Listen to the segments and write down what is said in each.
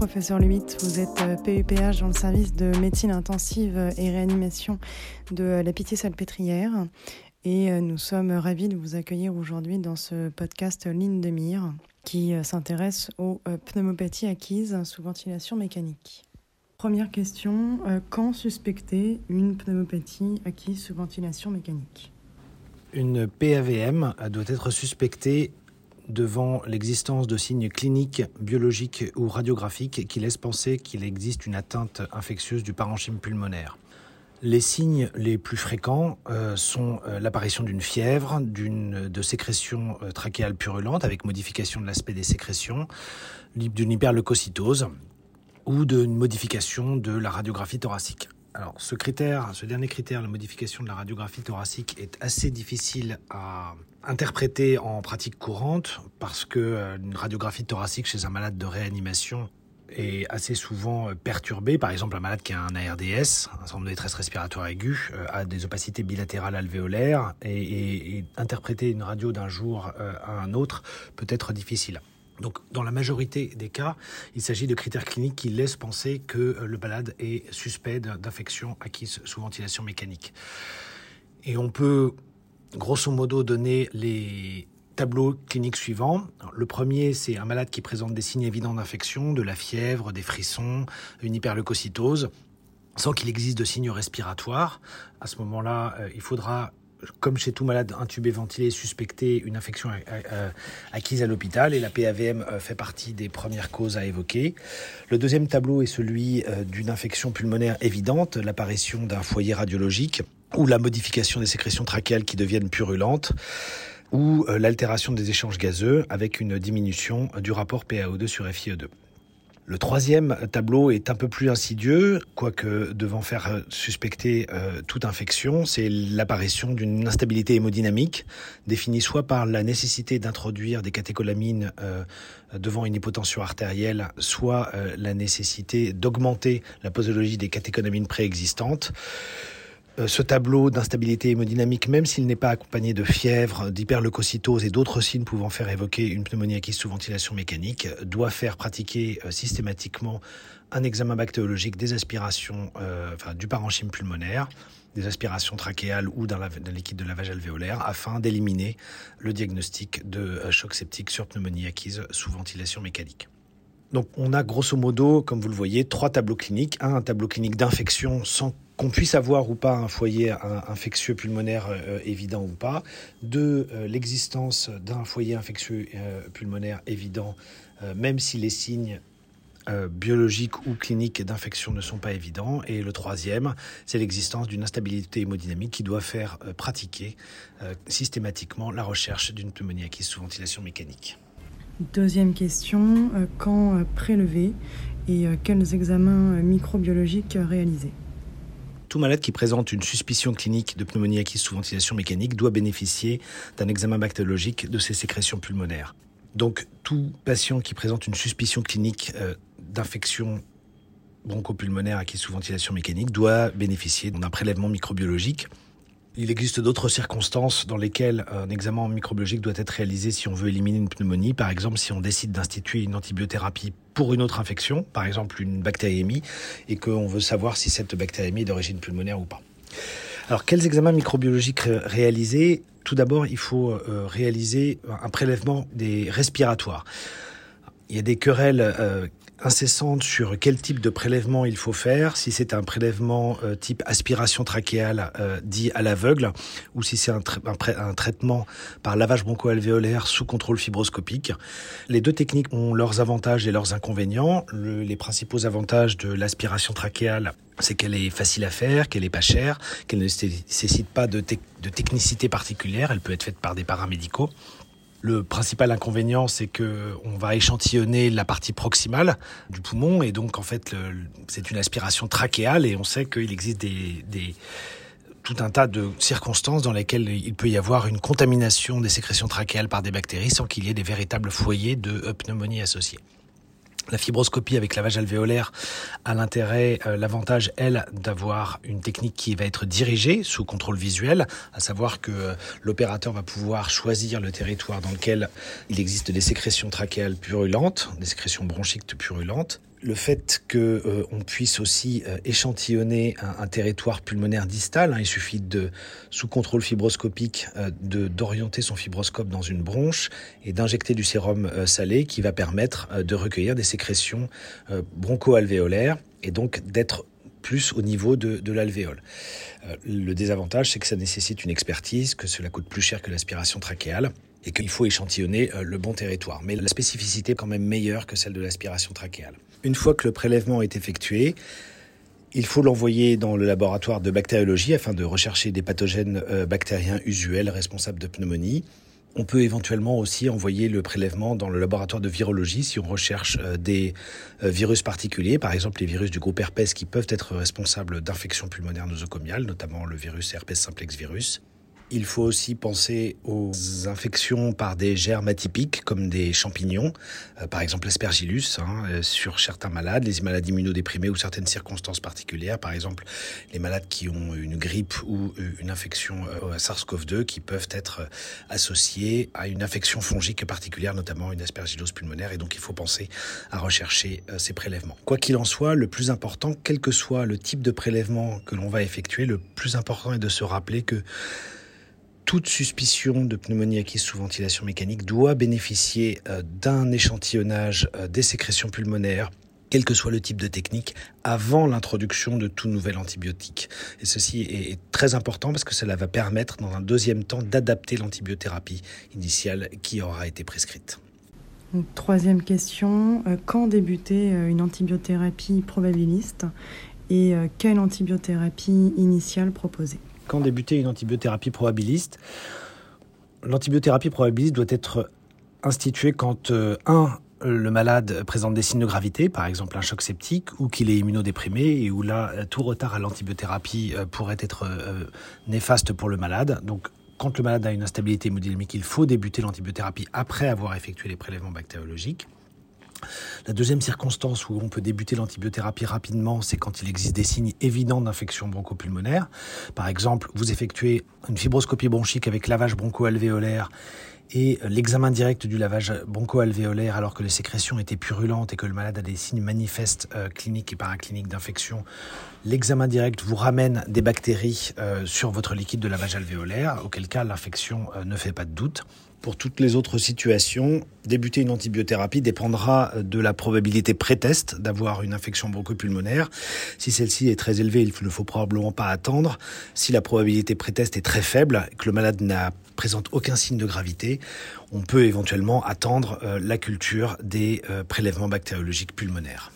professeur Lumitte. Vous êtes PEPH dans le service de médecine intensive et réanimation de la Pitié-Salpêtrière. Et nous sommes ravis de vous accueillir aujourd'hui dans ce podcast Ligne de mire qui s'intéresse aux pneumopathies acquises sous ventilation mécanique. Première question, quand suspecter une pneumopathie acquise sous ventilation mécanique? Une PAVM doit être suspectée devant l'existence de signes cliniques, biologiques ou radiographiques qui laissent penser qu'il existe une atteinte infectieuse du parenchyme pulmonaire. Les signes les plus fréquents euh, sont euh, l'apparition d'une fièvre, d'une de sécrétions euh, trachéales purulentes avec modification de l'aspect des sécrétions, d'une hyperleucocytose ou d'une modification de la radiographie thoracique. Alors, ce critère, ce dernier critère, la modification de la radiographie thoracique, est assez difficile à interpréter en pratique courante parce que euh, une radiographie thoracique chez un malade de réanimation est assez souvent euh, perturbée. Par exemple, un malade qui a un ARDS, un syndrome de détresse respiratoire aiguë, euh, a des opacités bilatérales alvéolaires et, interpréter une radio d'un jour à un autre peut être difficile. Donc, dans la majorité des cas, il s'agit de critères cliniques qui laissent penser que le malade est suspect d'infection acquise sous ventilation mécanique. Et on peut, grosso modo, donner les tableaux cliniques suivants. le premier, c'est un malade qui présente des signes évidents d'infection, de la fièvre, des frissons, une hyperleucocytose, sans qu'il existe de signes respiratoires. À ce moment-là, euh, il faudra comme chez tout malade intubé ventilé suspecté une infection euh, acquise à l'hôpital et la PAVM euh, fait partie des premières causes à évoquer. Le deuxième tableau est celui euh, d'une infection pulmonaire évidente, l'apparition d'un foyer radiologique ou la modification des sécrétions trachéales qui deviennent purulentes ou l'altération des échanges gazeux avec une diminution du rapport PaO2 sur FiO2. Le troisième tableau est un peu plus insidieux, quoique devant faire suspecter euh, toute infection, c'est l'apparition d'une instabilité hémodynamique, définie soit par la nécessité d'introduire des catécholamines euh, devant une hypotension artérielle, soit euh, la nécessité d'augmenter la posologie des catécholamines préexistantes. Euh, ce tableau d'instabilité hémodynamique, même s'il n'est pas accompagné de fièvre, d'hyperleucocytose et d'autres signes pouvant faire évoquer une pneumonie acquise sous ventilation mécanique, doit faire pratiquer euh, systématiquement un examen bactériologique des aspirations euh, du parenchyme pulmonaire, des aspirations trachéales ou d'un liquide de lavage alvéolaire afin d'éliminer le diagnostic de choc septique sur pneumonie acquise sous ventilation mécanique. Donc on a grosso modo, comme vous le voyez, trois tableaux cliniques. Un, un tableau clinique d'infection sans qu'on puisse avoir ou pas un foyer infectieux pulmonaire euh, évident ou pas. Deux, euh, l'existence d'un foyer infectieux euh, pulmonaire évident, même si les signes biologiques ou cliniques d'infection ne sont pas évidents. Et le troisième, c'est l'existence d'une instabilité hémodynamique qui doit faire pratiquer systématiquement la recherche d'une pneumonie acquise sous ventilation mécanique. Deuxième question, quand prélever et quels examens microbiologiques réaliser? Tout malade qui présente une suspicion clinique de pneumonie acquise sous ventilation mécanique doit bénéficier d'un examen bactériologique de ses sécrétions pulmonaires. Donc tout patient qui présente une suspicion clinique euh, d'infection bronchopulmonaire acquise sous ventilation mécanique doit bénéficier d'un prélèvement microbiologique il existe d'autres circonstances dans lesquelles un examen microbiologique doit être réalisé si on veut éliminer une pneumonie. Par exemple, si on décide d'instituer une antibiothérapie pour une autre infection, par exemple une bactériémie, et qu'on veut savoir si cette bactériémie est d'origine pulmonaire ou pas. Alors, quels examens microbiologiques réaliser? Tout d'abord, il faut euh, réaliser un prélèvement des respiratoires. Il y a des querelles euh, incessante sur quel type de prélèvement il faut faire, si c'est un prélèvement euh, type aspiration trachéale euh, dit à l'aveugle, ou si c'est un, traitement par lavage broncho-alvéolaire sous contrôle fibroscopique. Les deux techniques ont leurs avantages et leurs inconvénients. les principaux avantages de l'aspiration trachéale, c'est qu'elle est facile à faire, qu'elle est pas chère, qu'elle ne nécessite pas de technicité particulière, elle peut être faite par des paramédicaux. Le principal inconvénient, c'est que on va échantillonner la partie proximale du poumon et donc en fait c'est une aspiration trachéale et on sait qu'il existe tout un tas de circonstances dans lesquelles il peut y avoir une contamination des sécrétions trachéales par des bactéries sans qu'il y ait des véritables foyers de pneumonie associés. La fibroscopie avec lavage alvéolaire a l'intérêt, euh, l'avantage, elle, d'avoir une technique qui va être dirigée sous contrôle visuel, à savoir que euh, l'opérateur va pouvoir choisir le territoire dans lequel il existe des sécrétions trachéales purulentes, des sécrétions bronchiques purulentes, le fait qu'on euh, puisse aussi euh, échantillonner un, territoire pulmonaire distal, hein, il suffit de, sous contrôle fibroscopique, d'orienter son fibroscope dans une bronche et d'injecter du sérum salé qui va permettre de recueillir des sécrétions broncho-alvéolaires et donc d'être plus au niveau de, de l'alvéole. le désavantage, c'est que ça nécessite une expertise, que cela coûte plus cher que l'aspiration trachéale et qu'il faut échantillonner le bon territoire. Mais la spécificité est quand même meilleure que celle de l'aspiration trachéale. Une fois que le prélèvement est effectué, il faut l'envoyer dans le laboratoire de bactériologie afin de rechercher des pathogènes euh, bactériens usuels responsables de pneumonie. On peut éventuellement aussi envoyer le prélèvement dans le laboratoire de virologie si on recherche euh, des euh, virus particuliers, par exemple les virus du groupe herpès qui peuvent être responsables d'infections pulmonaires nosocomiales, notamment le virus herpès simplex virus. Il faut aussi penser aux infections par des germes atypiques comme des champignons, euh, par exemple l'aspergillus, hein, euh, sur certains malades, les malades immunodéprimés ou certaines circonstances particulières, par exemple les malades qui ont une grippe ou euh, une infection à SARS-CoV-2 qui peuvent être associés à une infection fongique particulière, notamment une aspergillose pulmonaire, et donc il faut penser à rechercher ces prélèvements. Quoi qu'il en soit, le plus important, quel que soit le type de prélèvement que l'on va effectuer, le plus important est de se rappeler que toute suspicion de pneumonie acquise sous ventilation mécanique doit bénéficier euh, d'un échantillonnage euh, des sécrétions pulmonaires quel que soit le type de technique, avant l'introduction de tout nouvel antibiotique. Et ceci est très important parce que cela va permettre, dans un deuxième temps, d'adapter l'antibiothérapie initiale qui aura été prescrite. troisième question, euh, quand débuter une antibiothérapie probabiliste et quelle antibiothérapie initiale proposer? Quand débuter une antibiothérapie probabiliste L'antibiothérapie probabiliste doit être instituée quand, euh, un, le malade présente des signes de gravité, par exemple un choc septique, ou qu'il est immunodéprimé, et où là, tout retard à l'antibiothérapie euh, pourrait être euh, néfaste pour le malade. Donc, quand le malade a une instabilité hémodynamique, il faut débuter l'antibiothérapie après avoir effectué les prélèvements bactériologiques. La deuxième circonstance où on peut débuter l'antibiothérapie rapidement, c'est quand il existe des signes évidents d'infection bronchopulmonaire. Par exemple, vous effectuez une fibroscopie bronchique avec lavage broncho-alvéolaire et l'examen direct du lavage broncho-alvéolaire alors que les sécrétions étaient purulentes et que le malade a des signes manifestes euh, cliniques et paracliniques d'infection, l'examen direct vous ramène des bactéries euh, sur votre liquide de lavage alvéolaire, auquel cas l'infection euh, ne fait pas de doute. Pour toutes les autres situations, débuter une antibiothérapie dépendra de la probabilité pré-test d'avoir une infection bronchopulmonaire. Si celle-ci est très élevée, il ne faut probablement pas attendre. Si la probabilité pré-test est très faible, que le malade n'a présente aucun signe de gravité, on peut éventuellement attendre euh, la culture des euh, prélèvements bactériologiques pulmonaires.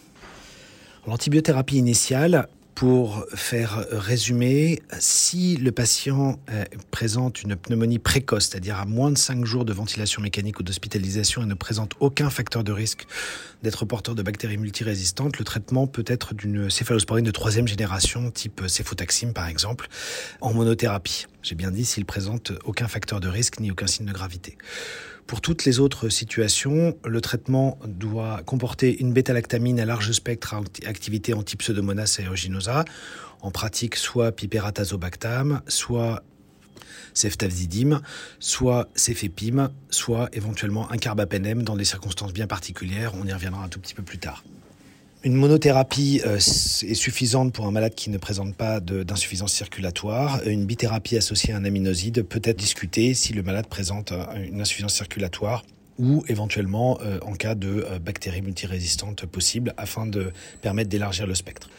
L'antibiothérapie initiale pour faire résumer, si le patient euh, présente une pneumonie précoce, c'est-à-dire à moins de 5 jours de ventilation mécanique ou d'hospitalisation et ne présente aucun facteur de risque d'être porteur de bactéries multirésistantes, le traitement peut être d'une céphalosporine de troisième génération, type céphotaxime par exemple, en monothérapie. J'ai bien dit s'il présente aucun facteur de risque ni aucun signe de gravité. Pour toutes les autres situations, le traitement doit comporter une bêta-lactamine à large spectre activité anti-pseudomonas aeruginosa, en pratique soit piperatazobactam, soit ceftazidime, soit cefepime, soit éventuellement un carbapenem dans des circonstances bien particulières. On y reviendra un tout petit peu plus tard. Une monothérapie euh, est suffisante pour un malade qui ne présente pas d'insuffisance circulatoire. Une bithérapie associée à un aminoside peut être discutée si le malade présente euh, une insuffisance circulatoire ou éventuellement euh, en cas de bactéries multirésistantes possibles afin de permettre d'élargir le spectre.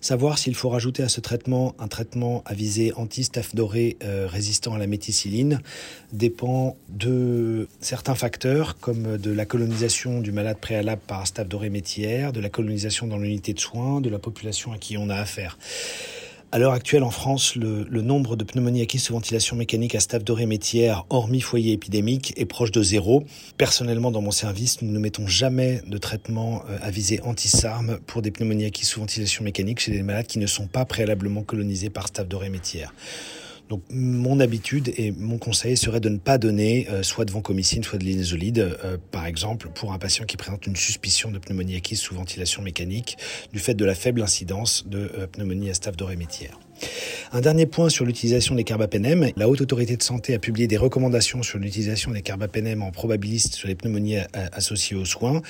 Savoir s'il faut rajouter à ce traitement un traitement à visée anti-staph doré euh, résistant à la méticilline dépend de certains facteurs comme de la colonisation du malade préalable par staph doré métière, de la colonisation dans l'unité de soins, de la population à qui on a affaire. À l'heure actuelle, en France, le, nombre de pneumonies acquises sous ventilation mécanique à staph doré métière, hormis foyer épidémique, est proche de zéro. Personnellement, dans mon service, nous ne mettons jamais de traitement euh, à visée anti-SARM pour des pneumonies acquises sous ventilation mécanique chez des malades qui ne sont pas préalablement colonisés par staph doré métière. Donc mon habitude et mon conseil serait de ne pas donner euh, soit de vancomycine, soit de l'inésolide, euh, par exemple, pour un patient qui présente une suspicion de pneumonie acquise sous ventilation mécanique du fait de la faible incidence de euh, pneumonie à staph dorémétière. Un dernier point sur l'utilisation des carbapénèmes. La Haute Autorité de Santé a publié des recommandations sur l'utilisation des carbapénèmes en probabiliste sur les pneumonies associées aux soins.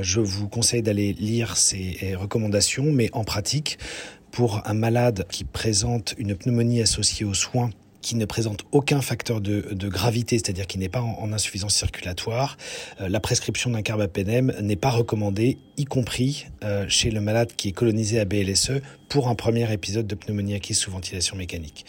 Je vous conseille d'aller lire ces recommandations, mais en pratique, pour un malade qui présente une pneumonie associée aux soins qui ne présente aucun facteur de, gravité, c'est-à-dire qui n'est pas en, insuffisance circulatoire, euh, la prescription d'un carbapénème n'est pas recommandée, y compris euh, chez le malade qui est colonisé à BLSE pour un premier épisode de pneumonie acquise sous ventilation mécanique.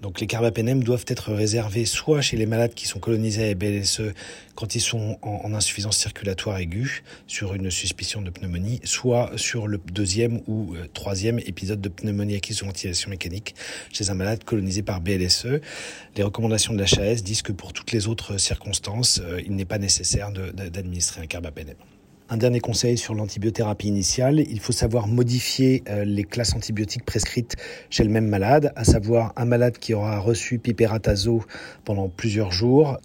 Donc les carbapénèmes doivent être réservés soit chez les malades qui sont colonisés à BLSE quand ils sont en, insuffisance circulatoire aiguë sur une suspicion de pneumonie, soit sur le deuxième ou euh, troisième épisode de pneumonie acquise sous ventilation mécanique chez un malade colonisé par BLSE. Les recommandations de l'HAS disent que pour toutes les autres circonstances, euh, il n'est pas nécessaire d'administrer un carbapénème. Un dernier conseil sur l'antibiothérapie initiale, il faut savoir modifier euh, les classes antibiotiques prescrites chez le même malade, à savoir un malade qui aura reçu piperatazo pendant plusieurs jours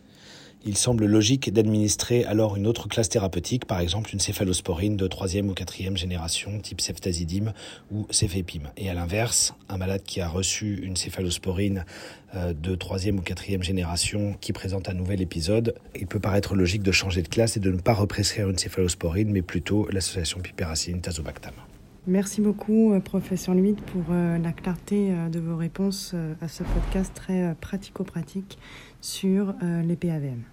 il semble logique d'administrer alors une autre classe thérapeutique, par exemple une céphalosporine de troisième ou quatrième génération, type ceftazidime ou cefepime. Et à l'inverse, un malade qui a reçu une céphalosporine euh, de troisième ou quatrième génération qui présente un nouvel épisode, il peut paraître logique de changer de classe et de ne pas represcrire une céphalosporine, mais plutôt l'association piperacine-tazobactam. Merci beaucoup, euh, professeur Luit pour euh, la clarté euh, de vos réponses à ce podcast très pratico-pratique sur les PAVM.